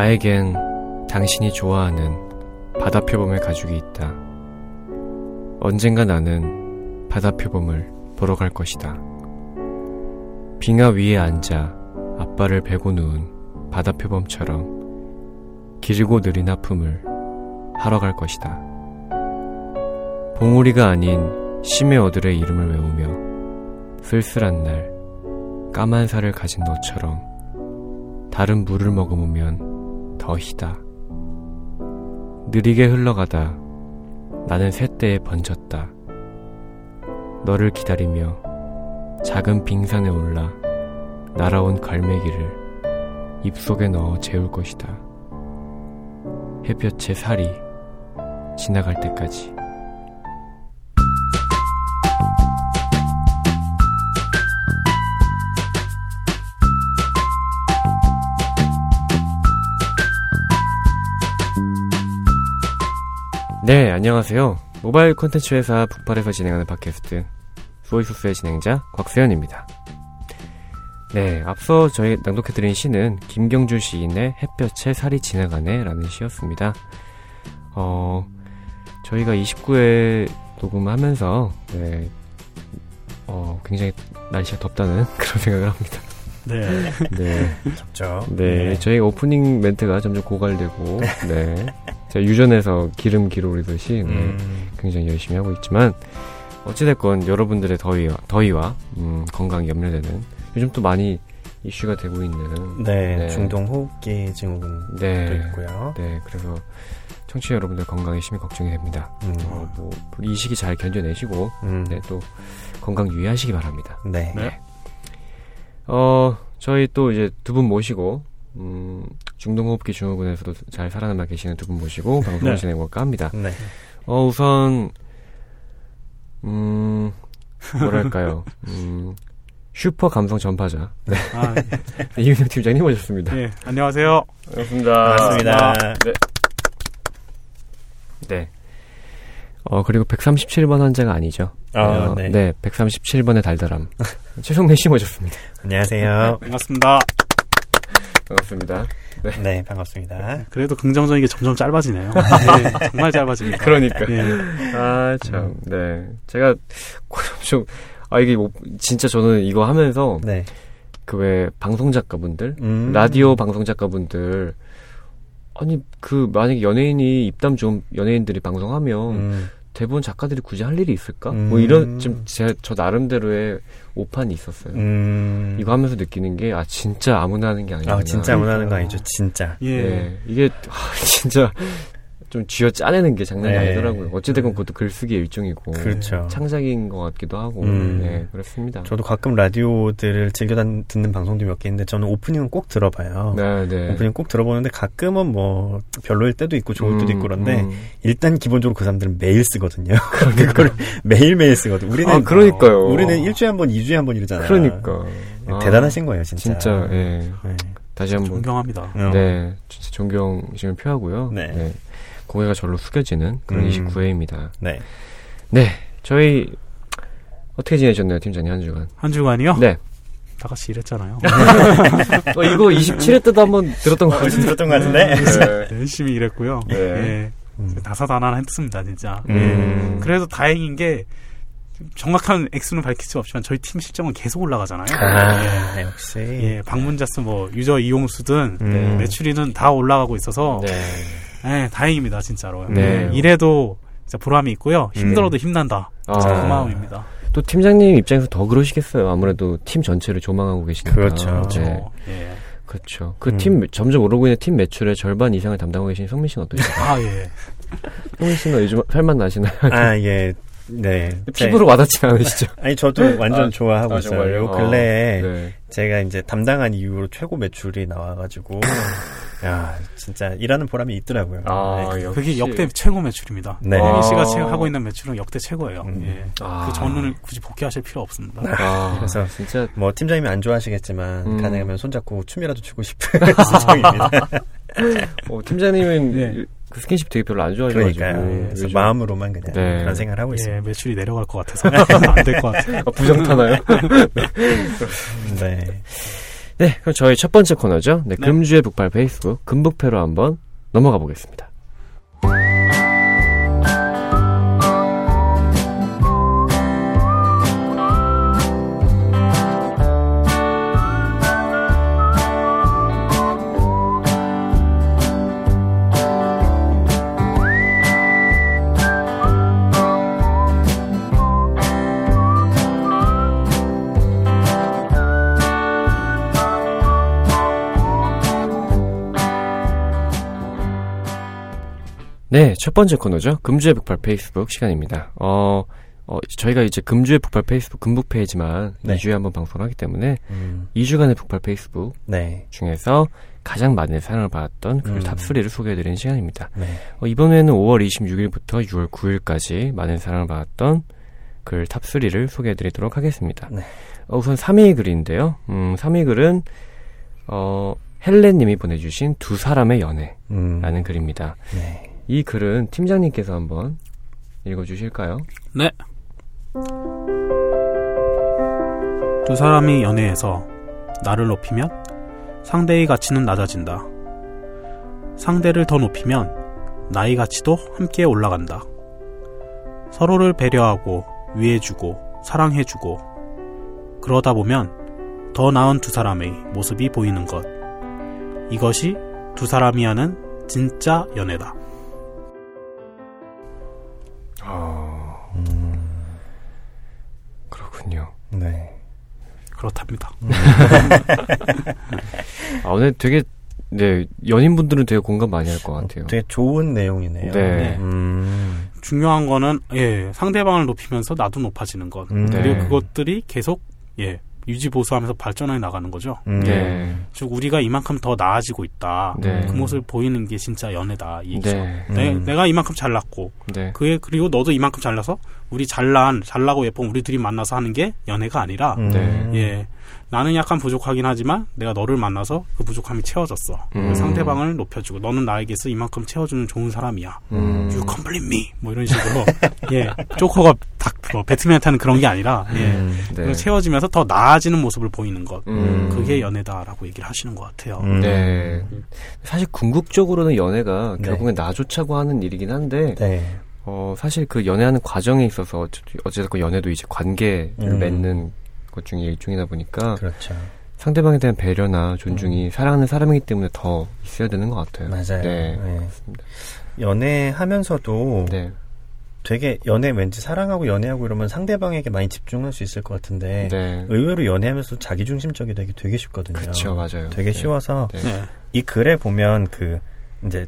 나에겐 당신이 좋아하는 바다 표범의 가죽이 있다. 언젠가 나는 바다 표범을 보러 갈 것이다. 빙하 위에 앉아 앞발을 베고 누운 바다 표범처럼 길고 느린 하품을 하러 갈 것이다. 봉우리가 아닌 심해 어들의 이름을 외우며 쓸쓸한 날 까만 살을 가진 너처럼 다른 물을 머금으면 더 희다. 느리게 흘러가다 나는 새떼에 번졌다. 너를 기다리며 작은 빙산에 올라 날아온 갈매기를 입속에 넣어 재울 것이다. 햇볕의 살이 지나갈 때까지. 네, 안녕하세요. 모바일 콘텐츠 회사 북팔에서 진행하는 팟캐스트 소이소스의 진행자 곽세현입니다. 네, 앞서 저희 낭독해드린 시는 김경주 시인의 햇볕에 살이 지나가네 라는 시였습니다. 어, 저희가 29회 녹음하면서, 네, 어, 굉장히 날씨가 덥다는 그런 생각을 합니다. 네. 네. 덥죠. 네, 네. 저희 오프닝 멘트가 점점 고갈되고, 네. 제가 유전에서 기름 기르듯이 네, 음, 굉장히 열심히 하고 있지만, 어찌됐건 여러분들의 더위와, 더위와 음, 건강이 염려되는, 요즘 또 많이 이슈가 되고 있는, 네, 네. 중동 호흡기 증후군도 네. 있고요. 네, 그래서 청취자 여러분들 건강이 심히 걱정이 됩니다. 음, 어, 뭐, 이 시기 잘 견뎌내시고, 음, 네, 또 건강 유의하시기 바랍니다. 네. 네. 어, 저희 또 이제 두 분 모시고, 음, 중동호흡기 증후군에서도 잘 살아남아 계시는 두 분 모시고 방송을 네. 진행해볼까 합니다. 네. 어, 우선, 음, 뭐랄까요. 음, 슈퍼 감성 전파자. 네. 아, 이윤영 팀장님 모셨습니다. 예, 안녕하세요. 반갑습니다. 반갑습니다. 네. 어, 그리고 137번 환자가 아니죠. 아, 어, 네. 137번의 달달함. 최성래 씨 모셨습니다. 안녕하세요. 반갑습니다. 반갑습니다. 네, 반갑습니다. 그래도 긍정적인 게 점점 짧아지네요. 예, 정말 짧아집니다. 그러니까. 예, 아, 참, 네. 제가, 좀, 아, 이게, 뭐, 진짜 저는 이거 하면서, 네. 그 왜, 방송작가분들, 음, 라디오 방송작가분들, 아니, 그, 만약에 연예인이, 입담 좋은 연예인들이 방송하면, 음, 대부분 작가들이 굳이 할 일이 있을까? 음. 뭐 이런, 좀, 제, 저 나름대로의 오판이 있었어요. 음. 이거 하면서 느끼는 게, 아, 진짜 아무나 하는 게 아니구나. 아, 진짜 아무나 하는 거 아니죠, 진짜. 예. 네. 이게, 아, 진짜, 좀 쥐어 짜내는 게 장난이 네. 아니더라고요. 어찌됐건 그것도 글쓰기의 일종이고. 그렇죠. 창작인 것 같기도 하고. 음. 네, 그렇습니다. 저도 가끔 라디오들을 즐겨 단- 듣는 방송도 몇 개 있는데 저는 오프닝은 꼭 들어봐요. 네, 네. 오프닝 꼭 들어보는데 가끔은 뭐 별로일 때도 있고 좋을 때도 음, 있고 그런데 음. 일단 기본적으로 그 사람들은 매일 쓰거든요. 그걸 매일 매일 쓰거든. 우리는 아, 그러니까요. 우리는 일주일에 한 번, 이주에 한 번 이러잖아요. 그러니까. 아, 대단하신 거예요, 진짜. 진짜, 예. 네. 다시 한 번. 존경합니다. 어. 네, 진짜 존경심을 표하고요. 네. 고개가 절로 숙여지는 그런 음. 29회입니다. 네. 네, 저희, 어떻게 지내셨나요, 팀장님, 한 주간? 한 주간이요? 네. 다 같이 일했잖아요. 어, 이거 27회 때도 한번 들었던 것 같은데. 들었던 것 같은데? 네. 열심히 일했고요. 네. 예, 음. 다사다난했습니다, 진짜. 음. 그래도 다행인 게 정확한 액수는 밝힐 수 없지만 저희 팀 실적은 계속 올라가잖아요. 아, 역시. 예, 방문자 수, 뭐 유저 이용 수든 음. 매출이든 다 올라가고 있어서 네. 예, 다행입니다, 진짜로. 네. 예, 이래도 진짜 보람이 있고요. 힘들어도 힘난다. 아. 그 마음입니다. 또 팀장님 입장에서 더 그러시겠어요. 아무래도 팀 전체를 조망하고 계시니까. 그렇죠. 네. 어, 예. 그렇죠. 그 음. 팀 점점 오르고 있는 팀 매출의 절반 이상을 담당하고 계신 성민 씨는 어떠세요? 아, 예. 성민 씨는 요즘 살만 나시나요? 아, 예. 네. 피부로 와닿지 않으시죠? 아니, 저도 완전 아, 좋아하고 아, 있어요. 정말요? 요 근래에 네. 제가 이제 담당한 이후로 최고 매출이 나와가지고, 야, 진짜 일하는 보람이 있더라고요. 아, 네. 역시. 그게 역대 최고 매출입니다. 네. 혜민 아. 씨가 지금 하고 있는 매출은 역대 최고예요. 음. 예. 아. 그 전문을 굳이 복귀하실 필요 없습니다. 아, 그래서 진짜 뭐 팀장님이 안 좋아하시겠지만 음. 가능하면 손잡고 춤이라도 추고 싶은 심정입니다. 어, 팀장님은 네. 그 스킨십 되게 별로 안 좋아하셔가지고 그러니까요. 그래서 요즘- 마음으로만 그냥 네. 그런 생각을 하고 있습니다. 예, 매출이 내려갈 것 같아서 안 될 것 같아요. 아, 부정 타나요? 네. 네, 그럼 저희 첫 번째 코너죠. 네, 네. 금주의 북발 페이스북 금북패로 한번 넘어가 보겠습니다. 네, 첫 번째 코너죠. 금주의 북팔 페이스북 시간입니다. 어, 어, 저희가 이제 금주의 북팔 페이스북 금북페이지만 네. 2주에 한번 방송을 하기 때문에 음, 2주간의 북팔 페이스북 네. 중에서 가장 많은 사랑을 받았던 글 음. 탑3를 소개해드리는 시간입니다. 네. 어, 이번에는 5월 26일부터 6월 9일까지 많은 사랑을 받았던 글 탑3를 소개해드리도록 하겠습니다. 네. 어, 우선 3위 글인데요. 음, 3위 글은, 어, 헬렌님이 보내주신 두 사람의 연애라는 음, 글입니다. 네. 이 글은 팀장님께서 한번 읽어주실까요? 네. 두 사람이 연애에서 나를 높이면 상대의 가치는 낮아진다. 상대를 더 높이면 나의 가치도 함께 올라간다. 서로를 배려하고 위해주고 사랑해주고 그러다 보면 더 나은 두 사람의 모습이 보이는 것. 이것이 두 사람이 하는 진짜 연애다. 아, 음, 그렇군요. 네. 그렇답니다. 아, 오늘 되게, 네, 연인분들은 되게 공감 많이 할 것 같아요. 되게 좋은 내용이네요. 네. 음, 중요한 거는 예 상대방을 높이면서 나도 높아지는 것 음, 네. 그리고 그것들이 계속 예 유지 보수하면서 발전해 나가는 거죠. 음, 네. 즉 우리가 이만큼 더 나아지고 있다. 네. 그 모습을 보이는 게 진짜 연애다. 이 얘기죠. 네. 내, 음. 내가 이만큼 잘났고 네. 그에 그리고 너도 이만큼 잘나서 우리 잘난 잘나고 예쁜 우리 둘이 만나서 하는 게 연애가 아니라 음, 네. 예 나는 약간 부족하긴 하지만 내가 너를 만나서 그 부족함이 채워졌어. 음. 상대방을 높여주고 너는 나에게서 이만큼 채워주는 좋은 사람이야. 음. You complete me 뭐 이런 식으로 예 조커가 딱 뭐 배트맨한테 하는 그런 게 아니라 예 음, 네. 채워지면서 더 나아지는 모습을 보이는 것 음. 그게 연애다라고 얘기를 하시는 것 같아요. 음, 네. 사실 궁극적으로는 연애가 네. 결국엔 나 좋자고 하는 일이긴 한데, 네. 어, 사실 그 연애하는 과정에 있어서 어찌- 어찌됐건 연애도 이제 관계를 음. 맺는 것 중에 일종이다 보니까 그렇죠. 상대방에 대한 배려나 존중이 사랑하는 사람이기 때문에 더 있어야 되는 것 같아요. 음. 맞아요. 네. 네. 연애하면서도 네. 되게 연애 왠지 사랑하고 연애하고 이러면 상대방에게 많이 집중할 수 있을 것 같은데 네. 의외로 연애하면서 자기 중심적이 되게 되게 쉽거든요. 그렇죠, 맞아요. 되게 네. 쉬워서 네. 네. 이 글에 보면 그 이제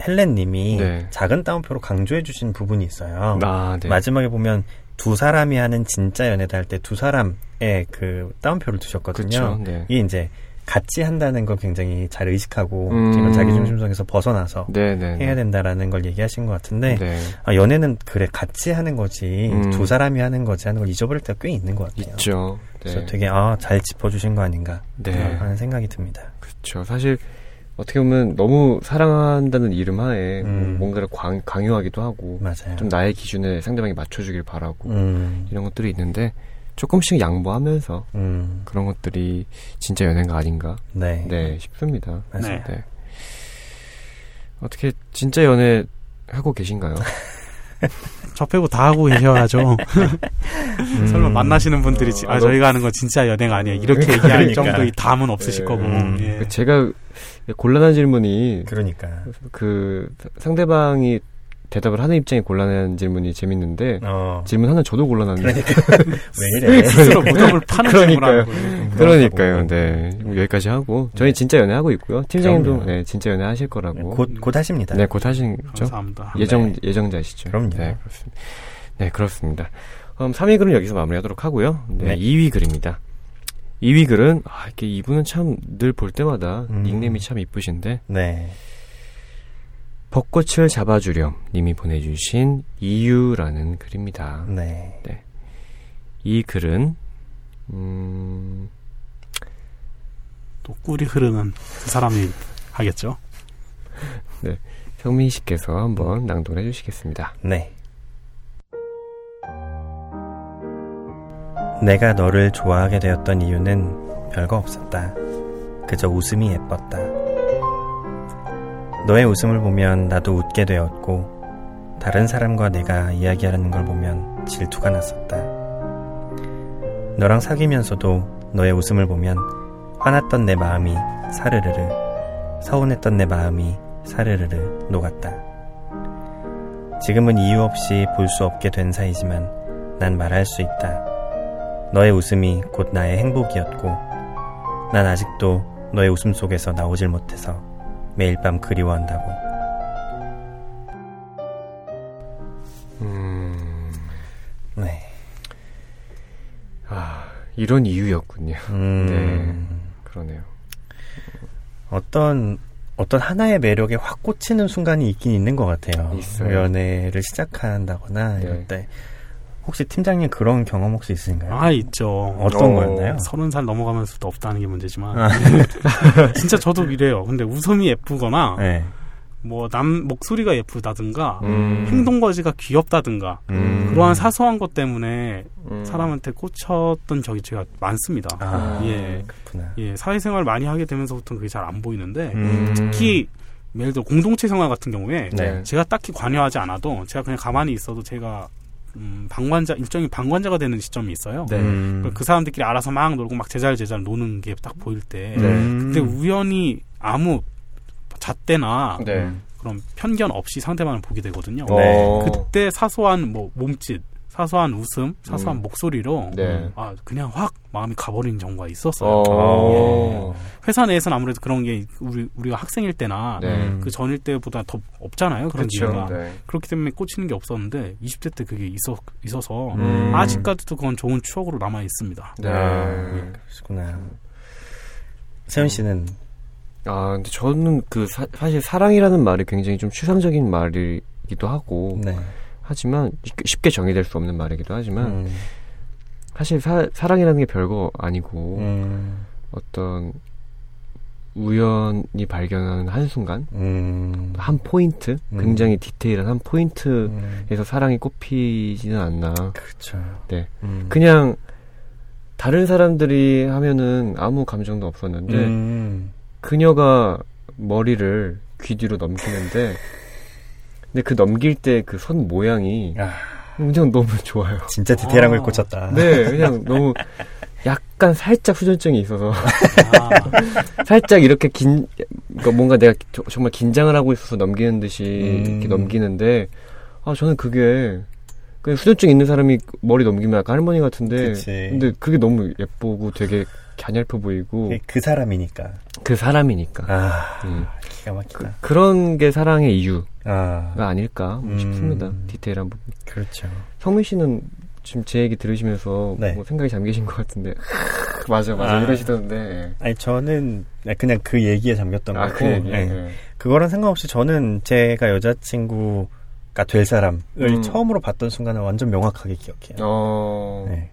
헬렌님이 네. 작은 따옴표로 강조해 주신 부분이 있어요. 아, 네. 마지막에 보면 두 사람이 하는 진짜 연애다 할 때 두 사람의 그 따옴표를 두셨거든요. 네. 이게 이제 같이 한다는 걸 굉장히 잘 의식하고 음. 이런 자기 중심성에서 벗어나서 네, 네. 네. 해야 된다라는 걸 얘기하신 것 같은데 네. 아, 연애는 그래 같이 하는 거지 음. 두 사람이 하는 거지 하는 걸 잊어버릴 때가 꽤 있는 것 같아요. 있죠. 네. 그래서 되게 아, 잘 짚어주신 거 아닌가 네. 하는 생각이 듭니다. 그렇죠. 사실 어떻게 보면 너무 사랑한다는 이름 하에 음. 뭔가를 광, 강요하기도 하고 맞아요. 좀 나의 기준에 상대방이 맞춰주길 바라고 음, 이런 것들이 있는데 조금씩 양보하면서 음, 그런 것들이 진짜 연애가 아닌가 네. 네 싶습니다. 맞아요. 네. 어떻게 진짜 연애 하고 계신가요? 저 빼고 다 하고 계셔야죠. 음. 설마 만나시는 분들이 지- 어, 아, 아, 저희가 하는 건 진짜 연애가 아니야 이렇게 얘기할 그러니까. 정도의 담은 없으실 네. 거고 음. 예. 제가 곤란한 질문이 그러니까. 그 상대방이 대답을 하는 입장이 곤란한 질문이 재밌는데 어. 질문 하나 저도 곤란한데 왜 이래? 스스로 무덤을 파는 그러니까요. 그러니까요. 네. 여기까지 하고 저희 진짜 연애 하고 있고요. 팀장님도. 네, 진짜 연애 하실 거라고. 곧, 곧 하십니다. 네, 곧 하시죠. 감사합니다. 예정 네. 예정자시죠. 그럼요. 네, 그렇습니다. 네, 그렇습니다. 그럼 3위 글은 여기서 마무리하도록 하고요. 네, 네. 2위 글입니다. 2위 글은 아, 이렇게 이분은 참 늘 볼 때마다 음. 닉네임이 참 이쁘신데 네. 벚꽃을 잡아주렴 님이 보내주신 이유라는 글입니다. 네. 이 글은 음, 또 꿀이 흐르는 그 사람이 하겠죠. 성민 씨께서 한번 낭독해 주시겠습니다. 네. 내가 너를 좋아하게 되었던 이유는 별거 없었다. 그저 웃음이 예뻤다. 너의 웃음을 보면 나도 웃게 되었고, 다른 사람과 내가 이야기하는 걸 보면 질투가 났었다. 너랑 사귀면서도 너의 웃음을 보면 화났던 내 마음이 사르르르, 서운했던 내 마음이 사르르르 녹았다. 지금은 이유 없이 볼 수 없게 된 사이지만 난 말할 수 있다. 너의 웃음이 곧 나의 행복이었고, 난 아직도 너의 웃음 속에서 나오질 못해서 매일 밤 그리워한다고. 음, 네. 아, 이런 이유였군요. 음, 그러네요. 어떤, 어떤 하나의 매력에 확 꽂히는 순간이 있긴 있는 것 같아요. 있어요. 연애를 시작한다거나 이럴 네. 때. 혹시 팀장님 그런 경험 혹시 있으신가요? 아 있죠. 어떤 어, 거였나요? 서른 살 넘어가면서도 없다는 게 문제지만 아. 진짜 저도 이래요. 근데 웃음이 예쁘거나 네. 뭐남 목소리가 예쁘다든가 음. 행동거지가 귀엽다든가 음. 그러한 사소한 것 때문에 음. 사람한테 꽂혔던 적이 제가 많습니다. 아, 예. 그렇구나. 예, 사회생활 많이 하게 되면서부터는 그게 잘 안 보이는데 음. 특히 예를 들어 공동체 생활 같은 경우에 네. 제가 딱히 관여하지 않아도 제가 그냥 가만히 있어도 제가 음, 방관자 일종의 방관자가 되는 시점이 있어요. 네. 음. 그 사람들끼리 알아서 막 놀고 막 제잘 제잘 노는 게 딱 보일 때 네. 음. 근데 우연히 아무 잣대나 네. 그런 편견 없이 상대방을 보게 되거든요. 네. 어. 그때 사소한 뭐 몸짓, 사소한 웃음, 사소한 음. 목소리로 네. 아 그냥 확 마음이 가버리는 경우가 있었어요. 어. 회사 내에서는 아무래도 그런 게 우리 우리가 학생일 때나 네. 음. 그 전일 때보다 더 없잖아요. 그런 그렇죠. 기회가 네. 그렇기 때문에 꽂히는 게 없었는데 20대 때 그게 있어 있어서 음. 아직까지도 그건 좋은 추억으로 남아 있습니다. 네. 아, 그러시구나. 세현 씨는 아, 근데 저는 그 사, 사실 사랑이라는 말이 굉장히 좀 추상적인 말이기도 하고 네. 하지만 쉽게- 정의될 수 없는 말이기도 하지만 음. 사실 사, 사랑이라는 게 별거 아니고 음. 어떤 우연히 발견하는 한순간 음. 한 포인트 음. 굉장히 디테일한 한 포인트에서 음. 사랑이 꼽히지는 않나 그렇죠. 네. 음. 그냥 다른 사람들이 하면은 아무 감정도 없었는데 음. 그녀가 머리를 귀 뒤로 넘기는데 근데 그 넘길 때그손 모양이 아, 그냥 너무 좋아요. 진짜 디테일한 걸 아. 꽂혔다. 네, 그냥 너무 약간 살짝 수전증이 있어서 아, 살짝 이렇게 긴 그러니까 뭔가 내가 저- 정말 긴장을 하고 있어서 넘기는 듯이 음. 이렇게 넘기는데 아 저는 그게 그냥 수전증 있는 사람이 머리 넘기면 약간 할머니 같은데 그치. 근데 그게 너무 예쁘고 되게 갸냘퍼 보이고 그- 그 사람이니까. 그 사람이니까 아, 음. 기가 막히다. 그런 게 사랑의 이유가 아, 아닐까 음. 싶습니다 디테일한 부분 그렇죠. 성민 씨는 지금 제 얘기 들으시면서 네. 뭐 생각이 잠기신 것 같은데 맞아 맞아 아. 이러시던데 아니 저는 그냥 그 얘기에 잠겼던 아 거고 그 얘기 네. 네. 그거랑 상관없이 저는 제가 여자친구가 될 사람을 음. 처음으로 봤던 순간을 완전 명확하게 기억해요. 어 네.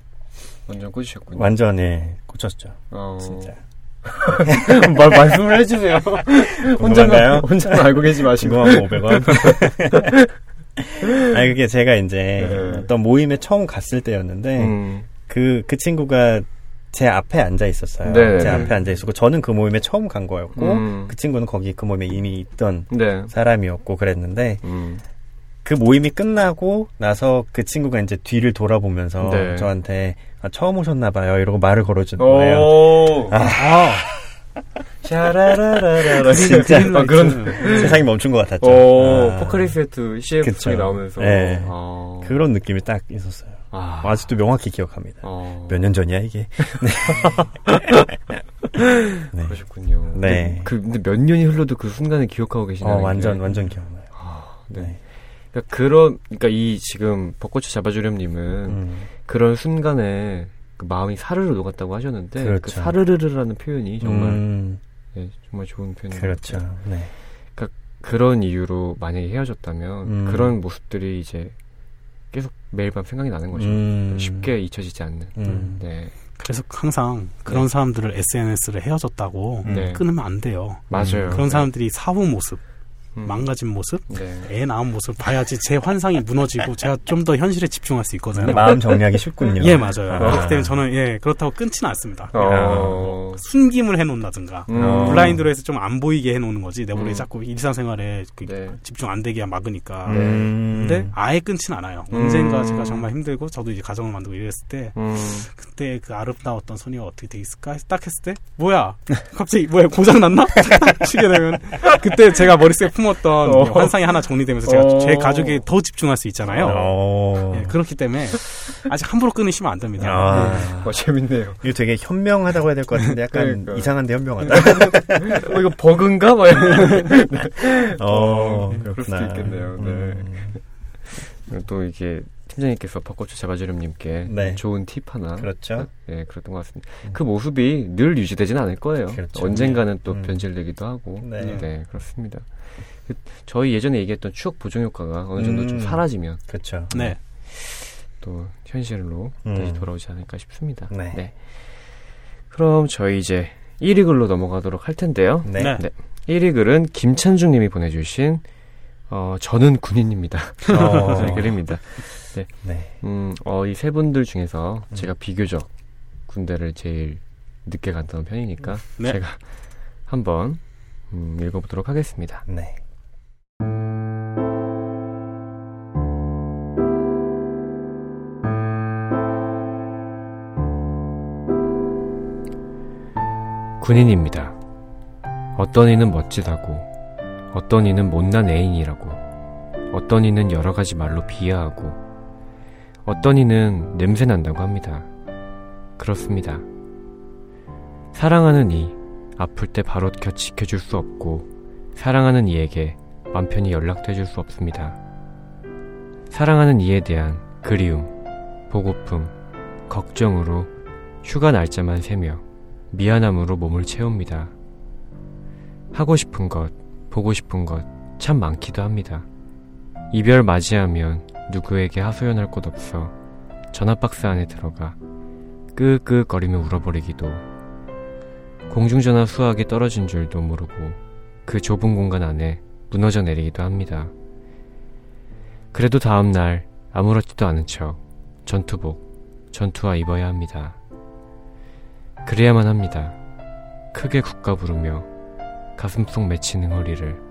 완전 꽂으셨군요 완전 예, 꽂혔죠. 어. 진짜. 말, 말씀을 해주세요. 혼자만? 혼자만 알고 계지 마시고. 궁금하면 500원. 아니 그게 제가 이제 네. 어떤 모임에 처음 갔을 때였는데 음, 그 그 친구가 제 앞에 앉아 있었어요. 네. 제 앞에 앉아 있었고 저는 그 모임에 처음 간 거였고 음. 그 친구는 거기 그 모임에 이미 있던 네. 사람이었고 그랬는데 음, 그 모임이 끝나고 나서 그 친구가 이제 뒤를 돌아보면서 네. 저한테 아, 처음 오셨나 봐요 이러고 말을 걸어주는 거예요. 오, 아, 샤라라라라. 진짜. 아, 그런, 세상이 멈춘 것 같았죠. 오, 아, 포카리스에트 CF. 소리 나오면서. 네. 아, 그런 느낌이 딱 있었어요. 아, 아직도 명확히 기억합니다. 어, 몇년 전이야 이게? 네. 그러셨군요. 네. 근데 그, 근데 몇 년이 흘러도 그 순간을 기억하고 계시나요? 어, 완전 완전 기억나요. 아, 네. 네. 그러니까 그런, 그러니까 이 지금 벚꽃을 잡아주렴님은 음. 그런 순간에 그 마음이 사르르 녹았다고 하셨는데 그 그렇죠. 사르르르라는 표현이 정말 음, 네, 정말 좋은 표현인 것 그렇죠. 같아요. 네. 그런 이유로 만약에 헤어졌다면 음. 그런 모습들이 이제 계속 매일 밤 생각이 나는 거죠. 음. 쉽게 잊혀지지 않는. 음. 네, 그래서 항상 그런 네. 사람들을 SNS를 헤어졌다고 음. 네. 끊으면 안 돼요. 맞아요. 그런 사람들이 사후 모습, 음. 망가진 모습, 네. 애 낳은 모습 봐야지 제 환상이 무너지고 제가 좀 더 현실에 집중할 수 있거든요. 마음 정리하기 쉽군요. 예, 맞아요. 아. 그렇기 때문에 저는 예 그렇다고 끊지는 않습니다. 어. 숨김을 해놓는다든가 음. 어. 블라인드로 해서 좀 안 보이게 해놓는 거지. 내 머리에 음. 자꾸 일상생활에 그 네. 집중 안 되게 막으니까. 음. 근데 아예 끊진 않아요. 음. 언젠가 제가 정말 힘들고 저도 이제 가정을 만들고 이랬을 때 음. 그때 그 아름다웠던 소녀가 어떻게 돼 있을까? 딱 했을 때 뭐야? 갑자기 뭐야 고장 났나? 치게 되면 그때 제가 머릿속에 품 었던 어. 환상이 하나 정리되면서 제가 어. 제 가족에 더 집중할 수 있잖아요. 어. 예, 그렇기 때문에 아직 함부로 끊으시면 안 됩니다. 아. 어, 재밌네요. 이거 되게 현명하다고 해야 될 것 같은데 약간 그러니까. 이상한데 현명하다. 어, 이거 버그인가? 막 어, 네, 그럴. 수도 있겠네요. 네. 음, 또 이게 팀장님께서 벚꽃을 잡아주렴님께 네. 좋은 팁 하나. 그렇죠. 네, 그랬던 것 같습니다. 음. 그 모습이 늘 유지되지는 않을 거예요. 그렇죠. 언젠가는 또 음. 변질되기도 하고. 네. 네, 그렇습니다. 그, 저희 예전에 얘기했던 추억 보정 효과가 어느 정도 좀 음. 사라지면 그렇죠. 네. 또 현실로 음. 다시 돌아오지 않을까 싶습니다. 네. 그럼 저희 이제 1위 글로 넘어가도록 할 텐데요. 네. 네. 네. 1위 글은 김찬중 님이 보내주신 어, 저는 군인입니다. 어. 글입니다. 네. 음, 어, 이 세 분들 중에서 음. 제가 비교적 군대를 제일 늦게 갔던 편이니까 네. 제가 한번 음, 읽어보도록 하겠습니다. 네. 군인입니다. 어떤 이는 멋지다고, 어떤 이는 못난 애인이라고, 어떤 이는 여러 가지 말로 비하하고, 어떤 이는 냄새 난다고 합니다. 그렇습니다. 사랑하는 이, 아플 때 바로 곁 지켜줄 수 없고, 사랑하는 이에게 맘 편히 연락도 수 없습니다. 사랑하는 이에 대한 그리움, 보고픔, 걱정으로 휴가 날짜만 세며 미안함으로 몸을 채웁니다. 하고 싶은 것, 보고 싶은 것 참 많기도 합니다. 이별 맞이하면 누구에게 하소연할 곳 없어 전화박스 안에 들어가 끄끄거리며 울어버리기도 공중전화 수학이 떨어진 줄도 모르고 그 좁은 공간 안에 무너져 내리기도 합니다. 그래도 다음날 아무렇지도 않은 척 전투복, 전투화 입어야 합니다. 그래야만 합니다. 크게 국가 부르며 가슴 속 맺히는 허리를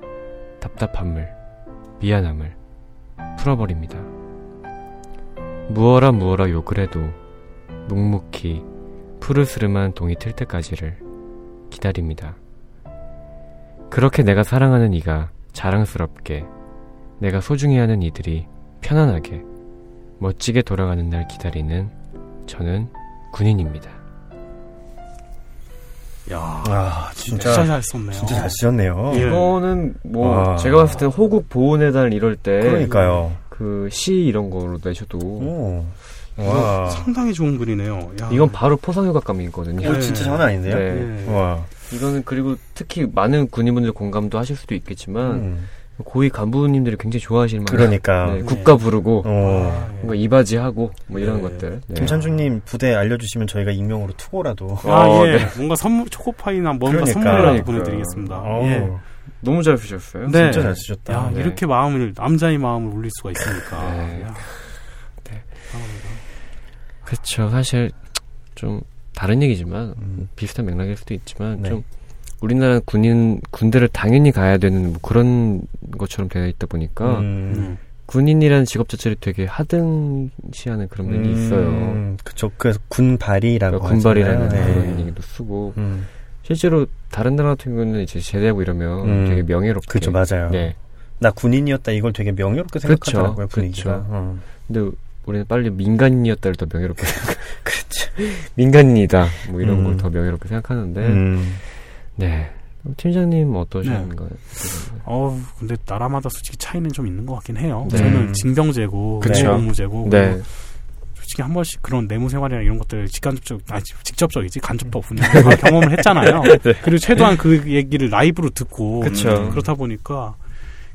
답답함을, 미안함을 풀어버립니다. 무어라 무어라 욕을 해도 묵묵히 푸르스름한 동이 틀 때까지를 기다립니다. 그렇게 내가 사랑하는 이가 자랑스럽게 내가 소중히 하는 이들이 편안하게 멋지게 돌아가는 날 기다리는 저는 군인입니다. 야, 아, 진짜, 진짜, 잘 썼네요. 진짜 잘 쓰셨네요. 예. 이거는 뭐 와. 제가 봤을 때는 호국 보훈의 달 이럴 때 그러니까요. 그 시 이런 거로 내셔도 오. 와. 상당히 좋은 글이네요. 야. 이건 바로 포상효과감이거든요. 이거 진짜 장난 아닌데요? 네. 예. 와. 이거는 그리고 특히 많은 군인분들 공감도 하실 수도 있겠지만 음. 고위 간부님들이 굉장히 좋아하실 만한 그러니까. 네, 국가 부르고 어. 아, 예. 뭔가 이바지 하고 뭐 이런 네. 것들. 네. 김찬중님 부대 알려주시면 저희가 익명으로 투고라도. 아, 어, 예. 네. 뭔가 선물, 초코파이나 뭔가 그러니까. 선물이라도 그러니까. 보내드리겠습니다. 어. 예. 너무 잘 쓰셨어요. 네. 진짜 잘 쓰셨다. 야, 네. 이렇게 마음을, 남자의 마음을 울릴 수가 있으니까. 네. 야. 네. 그렇죠. 사실 좀 다른 얘기지만 음. 비슷한 맥락일 수도 있지만 네. 좀 우리나라 군인 군대를 당연히 가야 되는 뭐 그런 것처럼 되어 있다 보니까 음. 음. 군인이라는 직업 자체를 되게 하등시하는 그런 면이 있어요. 음, 그쵸. 그래서 군발이라고 그러니까 군발이라는 하잖아요. 그런 네. 얘기도 쓰고 음, 실제로 다른 나라 같은 경우는 이제 제대하고 이러면 음. 되게 명예롭게 그쵸, 맞아요. 네. 나 군인이었다 이걸 되게 명예롭게 생각하더라고요, 그쵸, 분위기가. 어. 근데 우리는 빨리 민간인이었다를 더 명예롭게 생각. 그렇죠. 민간인이다. 뭐 이런 음. 걸더 명예롭게 생각하는데 음. 네. 팀장님 어떠신가요? 어우, 근데 나라마다 솔직히 차이는 좀 있는 것 같긴 해요. 네. 저는 징병제고, 그쵸. 공무제고, 네. 솔직히 한 번씩 그런 내무 생활이나 이런 것들 직간접적, 아, 직접적이지 간접도 없으냐 경험을 했잖아요. 그리고 최소한 그 얘기를 라이브로 듣고 네. 그쵸. 음, 그렇다 보니까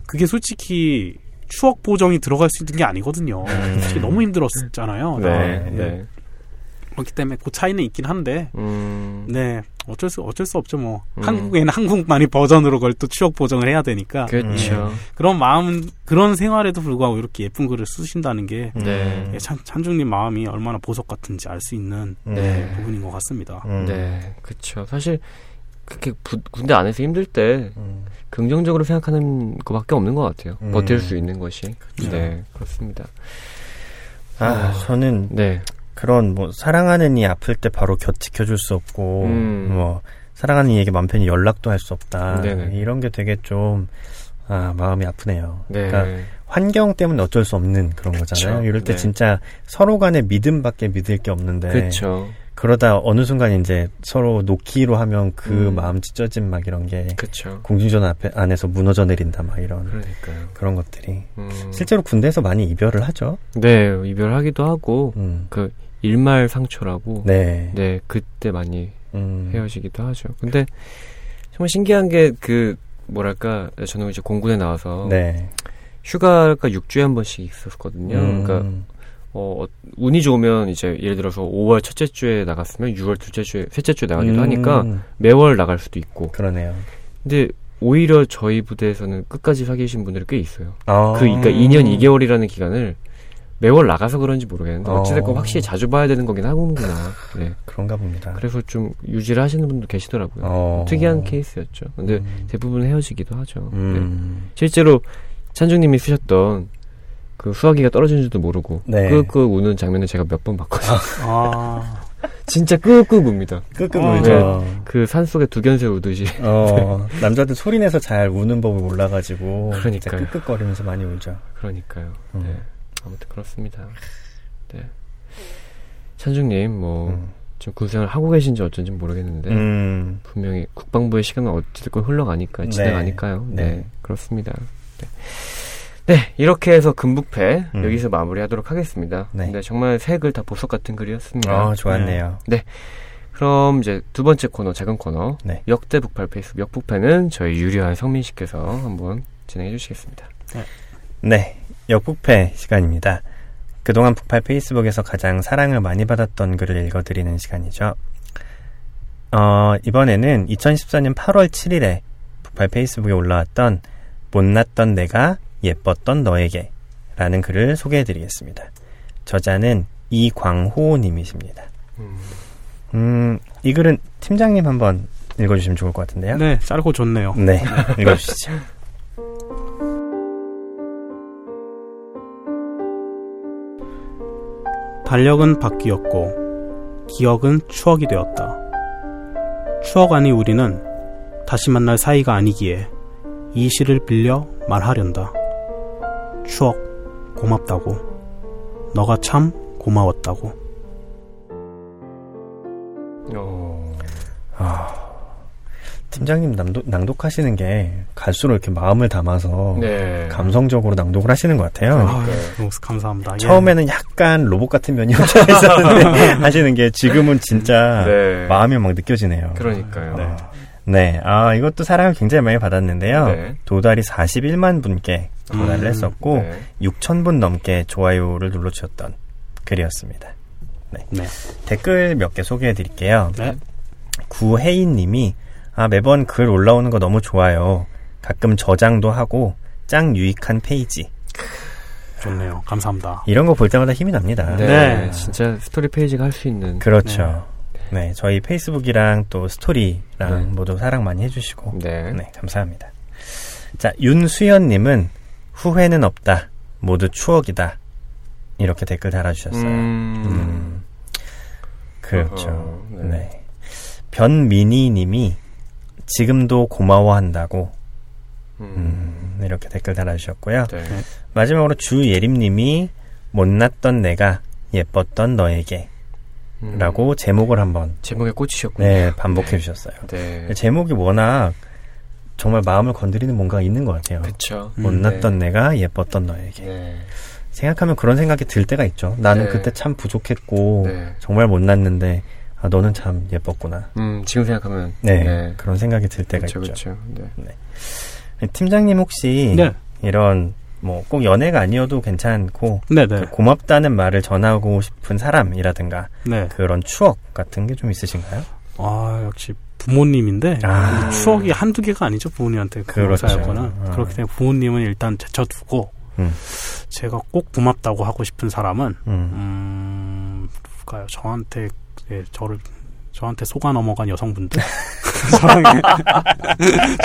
그게 솔직히 추억 보정이 들어갈 수 있는 게 아니거든요. 음. 솔직히 너무 힘들었잖아요. 네. 다. 네. 그렇기 때문에 그 차이는 있긴 한데 음, 네 어쩔 수 어쩔 수 없죠 뭐 음. 한국에는 한국만이 버전으로 그걸 또 추억 보정을 해야 되니까 그렇죠. 그런 마음 그런 생활에도 불구하고 이렇게 예쁜 글을 쓰신다는 게 네. 예, 찬, 찬중님 마음이 얼마나 보석 같은지 알 수 있는 네. 부분인 것 같습니다. 음. 네, 그렇죠. 사실 그렇게 부- 군대 안에서 힘들 때 음. 긍정적으로 생각하는 것밖에 없는 것 같아요. 음. 버틸 수 있는 것이. 그렇죠. 네, 그렇습니다. 아, 저는 네, 그런 뭐 사랑하는 이 아플 때 바로 곁 지켜줄 수 없고 음. 뭐 사랑하는 이에게 맘 편히 연락도 할 수 없다. 네네. 이런 게 되게 좀 아, 마음이 아프네요. 네, 그러니까 환경 때문에 어쩔 수 없는 그런 거잖아요. 이럴 때 네. 진짜 서로 간의 믿음밖에 믿을 게 없는데 그렇죠, 그러다 어느 순간 이제 서로 놓기로 하면 그 음. 마음 찢어짐 막 이런 게 그렇죠. 공중전 앞에 안에서 무너져 내린다 막 이런 그러니까요. 그런 것들이 음. 실제로 군대에서 많이 이별을 하죠. 네, 이별하기도 하고 음. 그 일말 상처라고. 네, 네. 그때 많이 음. 헤어지기도 하죠. 근데 정말 신기한 게 그 뭐랄까 저는 이제 공군에 나와서 네. 휴가가 6주에 한 번씩 있었거든요. 음. 그러니까 어, 어, 운이 좋으면 이제 예를 들어서 5월 첫째 주에 나갔으면 6월 둘째 주에 셋째 주에 나가기도 음. 하니까 매월 나갈 수도 있고. 그러네요. 근데 오히려 저희 부대에서는 끝까지 사귀신 분들이 꽤 있어요. 아. 그 그러니까 2년 2개월이라는 기간을 매월 나가서 그런지 모르겠는데 어. 어찌됐건 확실히 자주 봐야 되는 거긴 하구나. 네. 그런가 봅니다. 그래서 좀 유지를 하시는 분도 계시더라고요. 어. 특이한 케이스였죠. 근데 음. 대부분 헤어지기도 하죠. 네. 음. 실제로 찬중님이 쓰셨던 그 수화기가 떨어진 줄도 모르고 네. 끄끄 우는 장면을 제가 몇 번 봤거든요. 아, 진짜 끄끄 웁니다. 끄끄 어, 울죠. 그 산 속에 두견새 우듯이. 어, 남자들 소리 내서 잘 우는 법을 몰라가지고 진짜 그러니까요. 끄끄거리면서 많이 울죠. 그러니까요. 음. 네. 아무튼 그렇습니다. 네. 찬중님 뭐 음. 지금 군생활 하고 계신지 어쩐지 모르겠는데 음. 분명히 국방부의 시간은 어찌됐건 흘러가니까 네. 진행하니까요. 네. 네. 그렇습니다. 네. 네, 이렇게 해서 금북패 음. 여기서 마무리 하도록 하겠습니다. 네. 근데 정말 새글다 보석 같은 글이었습니다. 아, 좋았네요. 그럼 이제 두 번째 코너, 작은 코너 네. 역대 북팔 페이스북 역북패는 저희 유리한 성민 씨께서 한번 진행해 주시겠습니다. 네. 역북패 시간입니다. 그동안 북팔 페이스북에서 가장 사랑을 많이 받았던 글을 읽어드리는 시간이죠. 어, 이번에는 2014년 8월 7일에 북팔 페이스북에 올라왔던 못났던 내가 예뻤던 너에게 라는 글을 소개해드리겠습니다. 저자는 이광호 님이십니다. 음, 이 글은 팀장님 한번 읽어주시면 좋을 것 같은데요. 네, 짧고 좋네요. 네, 읽어주시죠. 달력은 바뀌었고 기억은 추억이 되었다. 추억 아니 우리는 다시 만날 사이가 아니기에 이 시를 빌려 말하련다. 추억 고맙다고. 너가 참 고마웠다고. 어, 팀장님 낭독, 낭독하시는 게 갈수록 이렇게 마음을 담아서 네. 감성적으로 낭독을 하시는 것 같아요. 아, 너무 감사합니다. 예. 처음에는 약간 로봇 같은 면이 없지 있었는데 하시는 게 지금은 진짜 네. 마음이 막 느껴지네요. 그러니까요. 네. 네, 아 이것도 사랑을 굉장히 많이 받았는데요. 네. 도달이 41만 분께 도달을 음, 했었고 네. 6천 분 넘게 좋아요를 눌러주셨던 글이었습니다. 네. 댓글 몇 개 소개해 드릴게요. 네. 구혜인 님이 아 매번 글 올라오는 거 너무 좋아요. 가끔 저장도 하고 짱 유익한 페이지 좋네요. 감사합니다. 이런 거 볼 때마다 힘이 납니다. 네. 네. 진짜 스토리 페이지가 할 수 있는. 그렇죠. 네, 저희 페이스북이랑 또 스토리랑 네. 모두 사랑 많이 해주시고 네. 네, 감사합니다. 자, 윤수연님은 후회는 없다. 모두 추억이다. 이렇게 댓글 달아주셨어요. 음. 음, 그렇죠. 어허, 네. 네. 변민희 님이 지금도 고마워한다고 음. 음, 이렇게 댓글 달아주셨고요. 네. 마지막으로 주예림님이 못났던 내가 예뻤던 너에게 음. 라고 제목을 한번 제목에 꽂히셨군요. 네, 반복해 주셨어요. 네. 제목이 워낙 정말 마음을 건드리는 뭔가 있는 것 같아요. 음, 못났던 내가 예뻤던 너에게. 네. 생각하면 그런 생각이 들 때가 있죠. 나는 네. 그때 참 부족했고 네. 정말 못났는데 아 너는 참 예뻤구나. 음, 지금 생각하면. 네, 그런 생각이 들 때가 그쵸, 있죠. 그쵸. 네. 팀장님 혹시 네. 이런 뭐 꼭 연애가 아니어도 괜찮고 네네. 그 고맙다는 말을 전하고 싶은 사람이라든가 네. 그런 추억 같은 게 좀 있으신가요? 아, 역시 부모님인데 아. 추억이 한두 개가 아니죠 부모님한테 그렇죠. 그사였거나 아. 그렇기 때문에 부모님은 일단 제쳐두고 음. 제가 꼭 고맙다고 하고 싶은 사람은 음. 음 누가요 저한테 예, 저를 저한테 속아 넘어간 여성분들 저랑,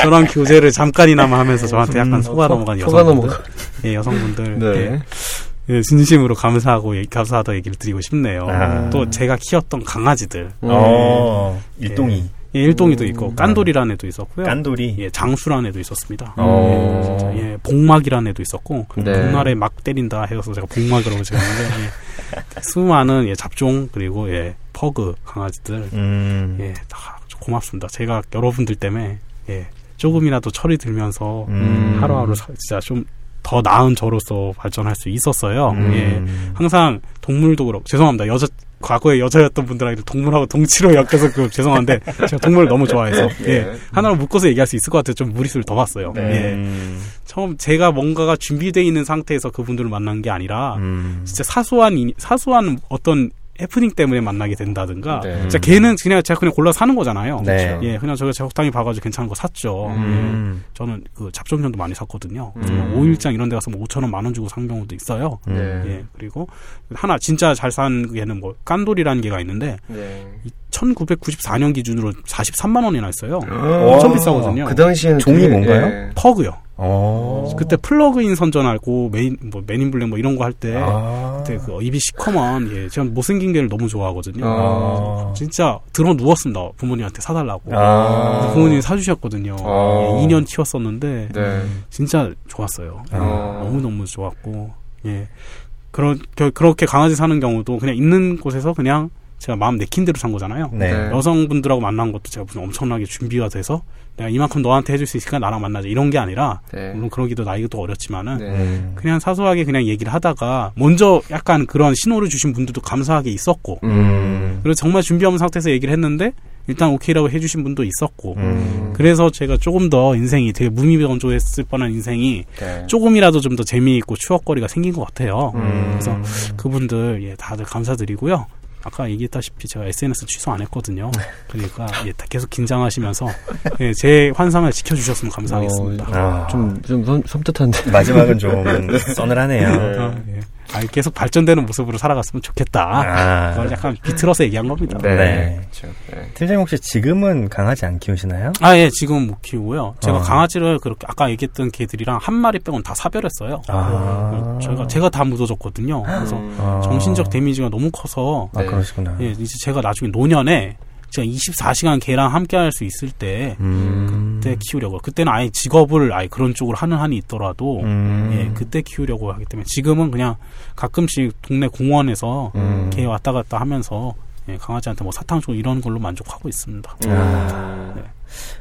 저랑 교제를 잠깐이나마 하면서 저한테 약간 음, 속아 넘어간 속아 여성분들 넘어가. 예, 여성분들 네. 예, 예, 진심으로 감사하고 얘기- 감사하다 얘기를 드리고 싶네요. 아. 또 제가 키웠던 강아지들 어, 일동이 예, 일동이도 음. 있고 깐돌이라는 애도 있었고요. 깐돌이 예, 장수라는 애도 있었습니다. 어. 예, 진짜, 예, 복막이라는 애도 있었고 네. 복날에 막 때린다 해서 제가 복막이라고 지었는데 예, 수많은 예, 잡종 그리고 예, 퍼그 강아지들 음. 예, 다 고맙습니다. 제가 여러분들 때문에 예, 조금이라도 철이 들면서 음. 하루하루 사- 진짜 좀 더 나은 저로서 발전할 수 있었어요. 음. 예. 항상 동물도 그렇고 죄송합니다. 여자 과거에 여자였던 분들한테 동물하고 동치로 엮여서 그 죄송한데 제가 동물을 너무 좋아해서 예. 하나로 묶어서 얘기할 수 있을 것 같아요. 좀 무리수를 더 봤어요. 예. 음. 처음 제가 뭔가가 준비되어 있는 상태에서 그분들을 만난 게 아니라 음. 진짜 사소한 이- 사소한 어떤 해프닝 때문에 만나게 된다든가 네. 진짜 걔는 그냥 제가 그냥 골라 사는 거잖아요. 네. 예, 그냥 저가 적당히 봐가지고 괜찮은 거 샀죠. 음. 저는 그 잡종견도 많이 샀거든요. 음. 정말 5일장 이런 데 가서 뭐 5천 원, 만 원 주고 산 경우도 있어요. 음. 네. 예, 그리고 하나 진짜 잘산 개는 뭐 깐돌이라는 개가 있는데 네. 1994년 기준으로 43만 원이나 했어요. 와. 엄청 비싸거든요. 그 당시에는 종이 뭔가요? 예. 퍼그요. 어. 그때 플러그인 선전하고 메인 뭐 Men in Black 뭐 이런 거 할때 아. 그때 그 입이 시커먼 예, 제가 못생긴 개를 너무 좋아하거든요. 아. 진짜 들어 누웠습니다. 부모님한테 사달라고. 아. 부모님이 사주셨거든요. 아. 예, 2년 키웠었는데 네. 진짜 좋았어요. 예, 아. 너무 너무 좋았고 예 그런 겨- 그렇게 강아지 사는 경우도 그냥 있는 곳에서 그냥 제가 마음 내킨 대로 산 거잖아요. 네. 네. 여성분들하고 만난 것도 제가 무슨 엄청나게 준비가 돼서 내가 이만큼 너한테 해줄 수 있으니까 나랑 만나자 이런 게 아니라 네. 물론 그러기도 나이도 어렸지만은 네. 음. 그냥 사소하게 그냥 얘기를 하다가 먼저 약간 그런 신호를 주신 분들도 감사하게 있었고 음. 그리고 정말 준비 없는 상태에서 얘기를 했는데 일단 오케이라고 해주신 분도 있었고 음. 그래서 제가 조금 더 인생이 되게 무미건조했을 뻔한 인생이 네. 조금이라도 좀 더 재미있고 추억거리가 생긴 것 같아요. 음. 그래서 그분들 예 다들 감사드리고요. 아까 얘기했다시피 제가 SNS 취소 안 했거든요. 그러니까 예, 다 계속 긴장하시면서 예, 제 환상을 지켜주셨으면 감사하겠습니다. 아. 좀, 좀 섬, 섬뜩한데. 마지막은 좀 서늘하네요. 아, 예. 아, 계속 발전되는 모습으로 살아갔으면 좋겠다. 아. 그걸 약간 비틀어서 얘기한 겁니다. 네. 네. 그렇죠. 네. 팀장님 혹시 지금은 강아지 안 키우시나요? 아, 예, 지금 못 키우고요. 제가 어. 강아지를 그렇게 아까 얘기했던 개들이랑 한 마리 빼고는 다 사별했어요. 아. 제가 제가 다 묻어줬거든요. 그래서 음. 아. 정신적 데미지가 너무 커서 아 네. 그러시구나. 예, 이제 제가 나중에 노년에 제가 24시간 개랑 함께 할 수 있을 때 음. 그때 키우려고. 그때는 아예 직업을 아예 그런 쪽으로 하는 한이 있더라도 음. 예, 그때 키우려고 하기 때문에 지금은 그냥 가끔씩 동네 공원에서 음. 개 왔다 갔다 하면서 예, 강아지한테 뭐 사탕 주고 이런 걸로 만족하고 있습니다. 음.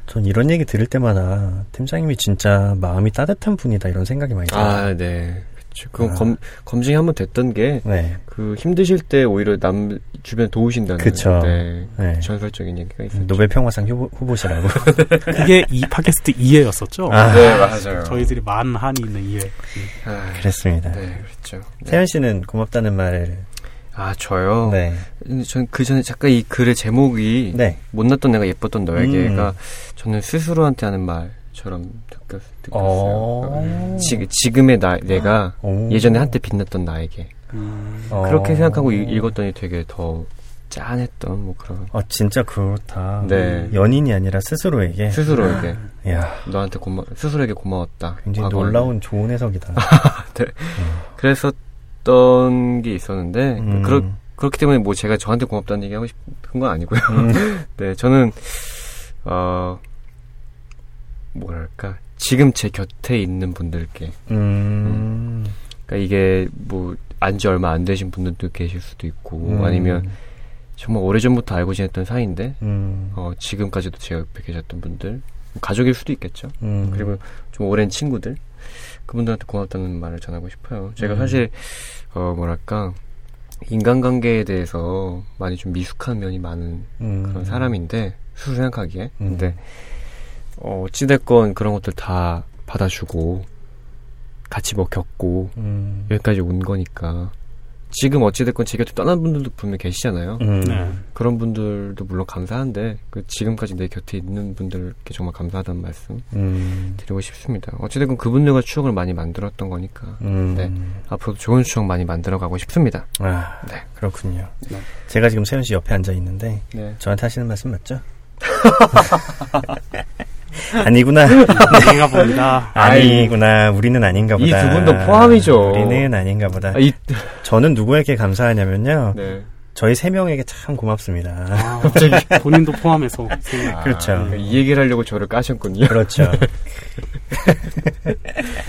전 이런 얘기 들을 때마다 팀장님이 진짜 마음이 따뜻한 분이다 이런 생각이 많이 들어요. 아, 네. 그쵸. 그건 아. 검, 검증이 한번 됐던 게, 네. 그, 힘드실 때 오히려 남, 주변 도우신다는. 그쵸. 네. 네. 전설적인 얘기가 있어요. 노벨 평화상 후보, 후보시라고. 그게 이 팟캐스트 2회였었죠. 아. 네, 맞아요. 저희들이 많은 한이 있는 2회. 아, 그랬습니다. 네, 그렇죠. 네. 태연 씨는 고맙다는 말을. 아, 저요? 네. 전그 전에 잠깐 이 글의 제목이, 네. 못났던 내가 예뻤던 너에게가, 음. 저는 스스로한테 하는 말 처럼 느꼈, 느꼈어요. 어. 지, 지금의 나, 내가 오. 예전에 한때 빛났던 나에게. 음, 어. 그렇게 생각하고 이- 읽었더니 되게 더 짠했던 뭐 그런. 아 진짜 그렇다. 네. 연인이 아니라 스스로에게. 스스로에게. 야 너한테 고마, 스스로에게 고마웠다. 굉장히 과거에. 놀라운 좋은 해석이다. 그랬었던 게 있었는데, 음. 그렇, 그렇기 때문에 뭐 제가 저한테 고맙다는 얘기 하고 싶은 건 아니고요. 음. 네, 저는, 어, 뭐랄까. 지금 제 곁에 있는 분들께. 음. 그러니까 이게 뭐, 안지 얼마 안 되신 분들도 계실 수도 있고, 음. 아니면 정말 오래전부터 알고 지냈던 사이인데, 음. 어, 지금까지도 제 옆에 계셨던 분들, 뭐 가족일 수도 있겠죠. 음. 그리고 좀 오랜 친구들, 그분들한테 고맙다는 말을 전하고 싶어요. 제가 음. 사실, 어, 뭐랄까, 인간관계에 대해서 많이 좀 미숙한 면이 많은 음. 그런 사람인데, 스스로 생각하기에. 음. 근데, 어, 어찌됐건 그런 것들 다 받아주고, 같이 뭐 겪고 음. 여기까지 온 거니까 지금 어찌됐건 제 곁에 떠난 분들도 분명 계시잖아요. 음. 네. 그런 분들도 물론 감사한데 그 지금까지 내 곁에 있는 분들께 정말 감사하다는 말씀 음. 드리고 싶습니다. 어찌됐건 그분들과 추억을 많이 만들었던 거니까 음. 네. 앞으로도 좋은 추억 많이 만들어가고 싶습니다. 아, 네. 그렇군요. 네. 제가 지금 세현 씨 옆에 앉아 있는데 네. 저한테 하시는 말씀 맞죠? 아니구나. 아닌가 봅니다. 아니구나. 우리는 아닌가 이 보다. 두 분도 포함이죠. 우리는 아닌가 보다. 아, 이, 저는 누구에게 감사하냐면요. 네. 저희 세 명에게 참 고맙습니다. 아, 갑자기 본인도 포함해서. 그렇죠. 아, 이 얘기를 하려고 저를 까셨군요. 그렇죠.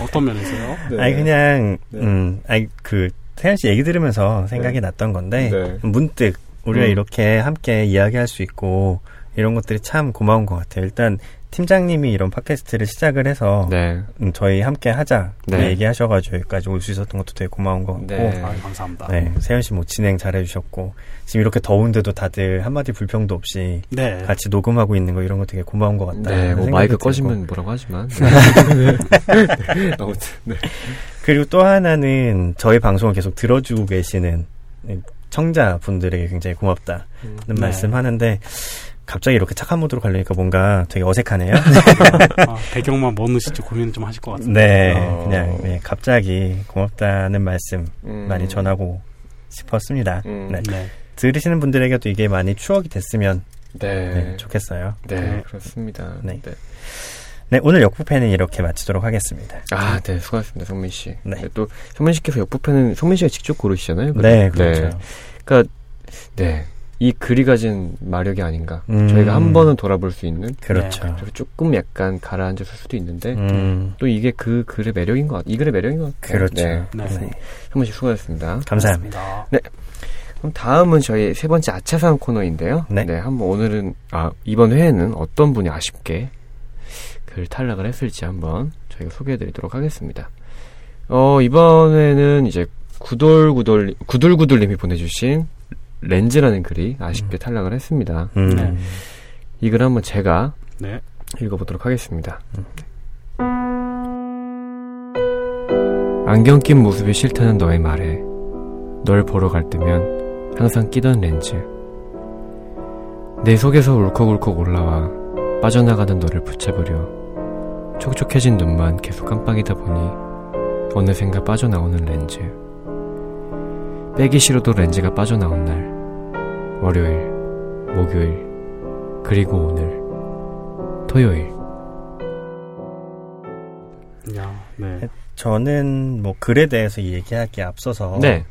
어떤 면에서요? 네. 아니 그냥 네. 음, 아니 그 태연 씨 얘기 들으면서 생각이 네. 났던 건데 네. 문득 우리가 음. 이렇게 함께 이야기할 수 있고 이런 것들이 참 고마운 것 같아요. 일단 팀장님이 이런 팟캐스트를 시작을 해서 네. 음, 저희 함께 하자 네. 얘기하셔가지고 여기까지 올 수 있었던 것도 되게 고마운 것 같고 네. 아, 감사합니다. 네, 세연 씨뭐 진행 잘해주셨고 지금 이렇게 더운데도 다들 한마디 불평도 없이 네. 같이 녹음하고 있는 거 이런 거 되게 고마운 것 같다. 네, 뭐 생각이 마이크 들고. 꺼지면 뭐라고 하지만. 네. 아무튼, 네. 그리고 또 하나는 저희 방송을 계속 들어주고 계시는 청자분들에게 굉장히 고맙다는 네. 말씀하는데 갑자기 이렇게 착한 모드로 가려니까 뭔가 되게 어색하네요. 아, 배경만 뭐 넣으실지 고민 좀 하실 것 같습니다. 네, 어. 그냥 네, 갑자기 고맙다는 말씀 음. 많이 전하고 싶었습니다. 음. 네. 네. 들으시는 분들에게도 이게 많이 추억이 됐으면 네. 네, 좋겠어요. 네, 네. 그렇습니다. 네. 네. 네, 오늘 역부편은 이렇게 마치도록 하겠습니다. 아, 네, 수고하셨습니다, 성민 씨. 네. 네, 또 성민 씨께서 역부편은 성민 씨가 직접 고르시잖아요. 그죠? 네, 그렇죠. 그러니까 네, 이 글이 가진 마력이 아닌가. 음. 저희가 한 번은 돌아볼 수 있는. 그렇죠. 그리고 조금 약간 가라앉을 수도 있는데 음, 또 이게 그 글의 매력인 것 같. 이 글의 매력인 것 같아요. 그렇죠. 네, 네. 네. 성민 씨 수고하셨습니다. 감사합니다. 그럼 다음은 저희 세 번째 아차상 코너인데요. 네. 한번 오늘은 아 이번 회에는 어떤 분이 아쉽게 글 탈락을 했을지 한번 저희가 소개해드리도록 하겠습니다. 어 이번에는 이제 구돌구돌 구들구들님이 보내주신 렌즈라는 글이 아쉽게 탈락을 했습니다. 음, 네. 이글 한번 제가 네. 읽어보도록 하겠습니다. 안경 낀 모습이 싫다는 너의 말에 널 보러 갈 때면 항상 끼던 렌즈. 내 속에서 울컥울컥 올라와 빠져나가는 너를 붙잡으려 촉촉해진 눈만 계속 깜빡이다 보니 어느샌가 빠져나오는 렌즈. 빼기 싫어도 렌즈가 빠져나온 날. 월요일, 목요일, 그리고 오늘. 토요일. 야, 네. 저는 뭐 글에 대해서 얘기하기에 앞서서 네.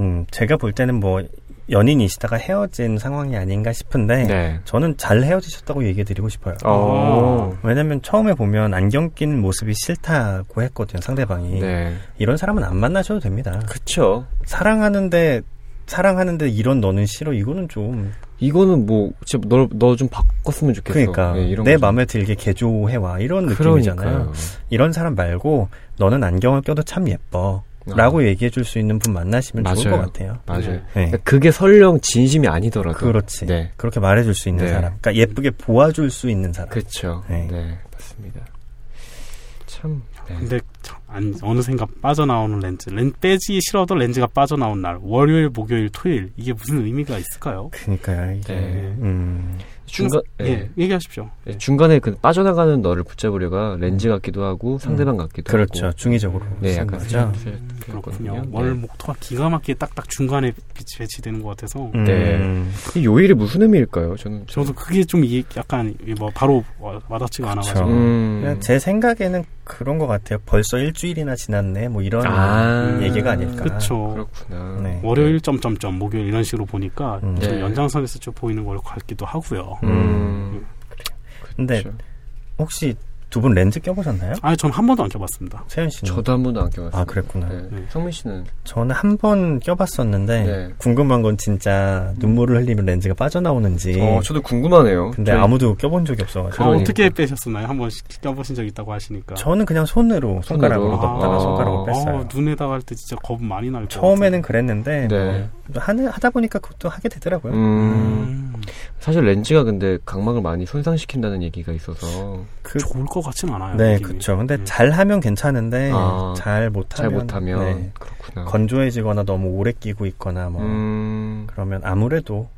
음, 제가 볼 때는 뭐 연인이시다가 헤어진 상황이 아닌가 싶은데 네. 저는 잘 헤어지셨다고 얘기해 드리고 싶어요. 어. 왜냐면 처음에 보면 안경 낀 모습이 싫다고 했거든요, 상대방이. 네. 이런 사람은 안 만나셔도 됩니다. 그쵸. 사랑하는데 사랑하는데 이런 너는 싫어 이거는 좀 이거는 뭐, 진짜 너, 너좀 바꿨으면 좋겠어. 그러니까 네, 이런 내. 마음에 들게 개조해 와 이런 느낌이잖아요. 그러니까요. 이런 사람 말고 너는 안경을 껴도 참 예뻐. 라고 얘기해 줄 수 있는 분 만나시면 좋을 맞아요. 것 같아요. 맞아요. 네. 네. 그러니까 그게 설령 진심이 아니더라도. 그렇지. 네. 그렇게 말해 줄 수 있는 네. 사람. 그러니까 예쁘게 보아줄 수 있는 사람. 그쵸. 네. 네. 맞습니다. 참. 네. 근데 참, 안, 어느샌가 빠져나오는 렌즈. 렌, 빼지 싫어도 렌즈가 빠져나온 날. 월요일, 목요일, 토요일. 이게 무슨 의미가 있을까요? 그러니까 이게 네. 음, 중 간, 예, 네. 얘기하십시오. 네, 중간에 그 빠져나가는 너를 붙잡으려가 렌즈 같기도 하고 상대방 같기도 그렇죠. 하고. 중의적으로 네, 쓴 약간 거죠. 슬- 그렇군요. 슬- 월, 네. 목토가 기가 막히게 딱딱 중간에 빛이 배치되는 것 같아서. 음, 네. 이 요일이 무슨 의미일까요? 저는. 저도 그게 좀 이- 약간 이뭐 바로 와- 와닿지가 않아가지고. 음. 제 생각에는 그런 것 같아요. 벌써 일주일이나 지났네. 뭐 이런 아. 얘기가 아닐까. 그쵸. 그렇구나. 네. 월요일 점점점 목요일 이런 식으로 보니까 음. 좀 네. 연장선에서 좀 보이는 걸 같기도 하고요. 음. 근데 그렇죠. 혹시 두 분 렌즈 껴보셨나요? 아니 전한 번도 안 껴봤습니다. 세현 씨는? 저도 한 번도 안 껴봤어요. 아, 그랬구나. 네. 네. 성민 씨는 저는 한 번 껴봤었는데 네. 궁금한 건 진짜 눈물을 흘리면 렌즈가 빠져나오는지. 어, 저도 궁금하네요. 근데 저희- 아무도 껴본 적이 없어가지고. 아, 그러니까. 어떻게 빼셨었나요? 한 번씩 껴보신 적 있다고 하시니까. 저는 그냥 손으로 손가락으로. 넣다가 아. 손가락으로 어, 뺐어요. 어, 눈에다가 할 때 진짜 겁 많이 날것 처음에는 그랬는데 네. 뭐 하는 하다 보니까 그것도 하게 되더라고요. 음, 음, 사실 렌즈가 근데 각막을 많이 손상시킨다는 얘기가 있어서 그 좋을 것 같진 않아요. 네. 그렇죠. 근데 음. 잘 하면 괜찮은데 아, 잘 못하면 잘 못하면 네, 그렇구나. 건조해지거나 너무 오래 끼고 있거나 뭐 음, 그러면 아무래도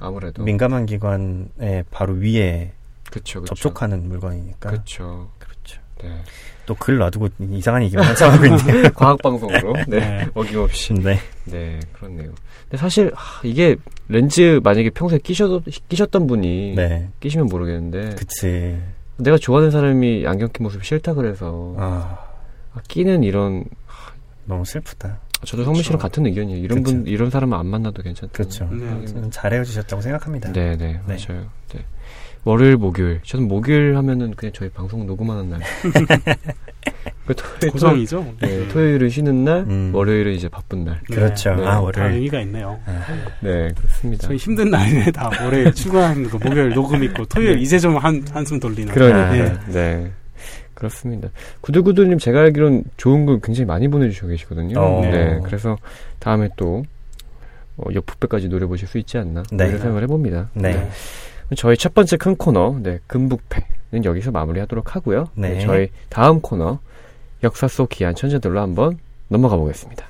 아무래도 민감한 기관에 바로 위에 그쵸, 그쵸. 접촉하는 물건이니까 그렇죠. 그렇죠. 네. 또글 놔두고 이상한 얘기만 하고 있네요. 과학 방송으로 네. 네. 어김없이 네. 네 그렇네요. 근데 사실 하, 이게 렌즈 만약에 평소에 끼셔 끼셨던 분이 네. 끼시면 모르겠는데 그치. 내가 좋아하는 사람이 안경 낀 모습이 싫다 그래서 아, 아, 끼는 이런 너무 슬프다. 저도 성민 씨랑. 같은 의견이에요. 이런 분 그쵸. 이런 사람은 안 만나도 괜찮다. 그렇죠. 네. 저는 잘 헤어지셨다고 생각합니다. 네, 네, 네. 맞아요. 네. 월요일, 목요일. 저는 목요일 하면은 그냥 저희 방송 녹음하는 날. 그 토요일, 고정이죠. 네, 토요일은 쉬는 날, 음. 월요일은 이제 바쁜 날. 그렇죠. 네. 아, 다 월요일. 의미가 있네요. 아, 네, 그렇습니다. 저희 힘든 날에 다 월요일 출근하는 거 목요일 녹음 있고 토요일 네. 이제 좀 한 한숨 돌리는. 그러니까, 네. 네. 그렇습니다. 구두구두님 제가 알기로는 좋은 글 굉장히 많이 보내주시고 계시거든요. 어. 네, 그래서 다음에 또 어, 옆부배까지 노려보실 수 있지 않나 네. 이런 생각을 해봅니다. 네. 저희 첫 번째 큰 코너, 네, 금북패는 여기서 마무리하도록 하고요. 네. 네. 저희 다음 코너, 역사 속 귀한 천재들로 한번 넘어가 보겠습니다.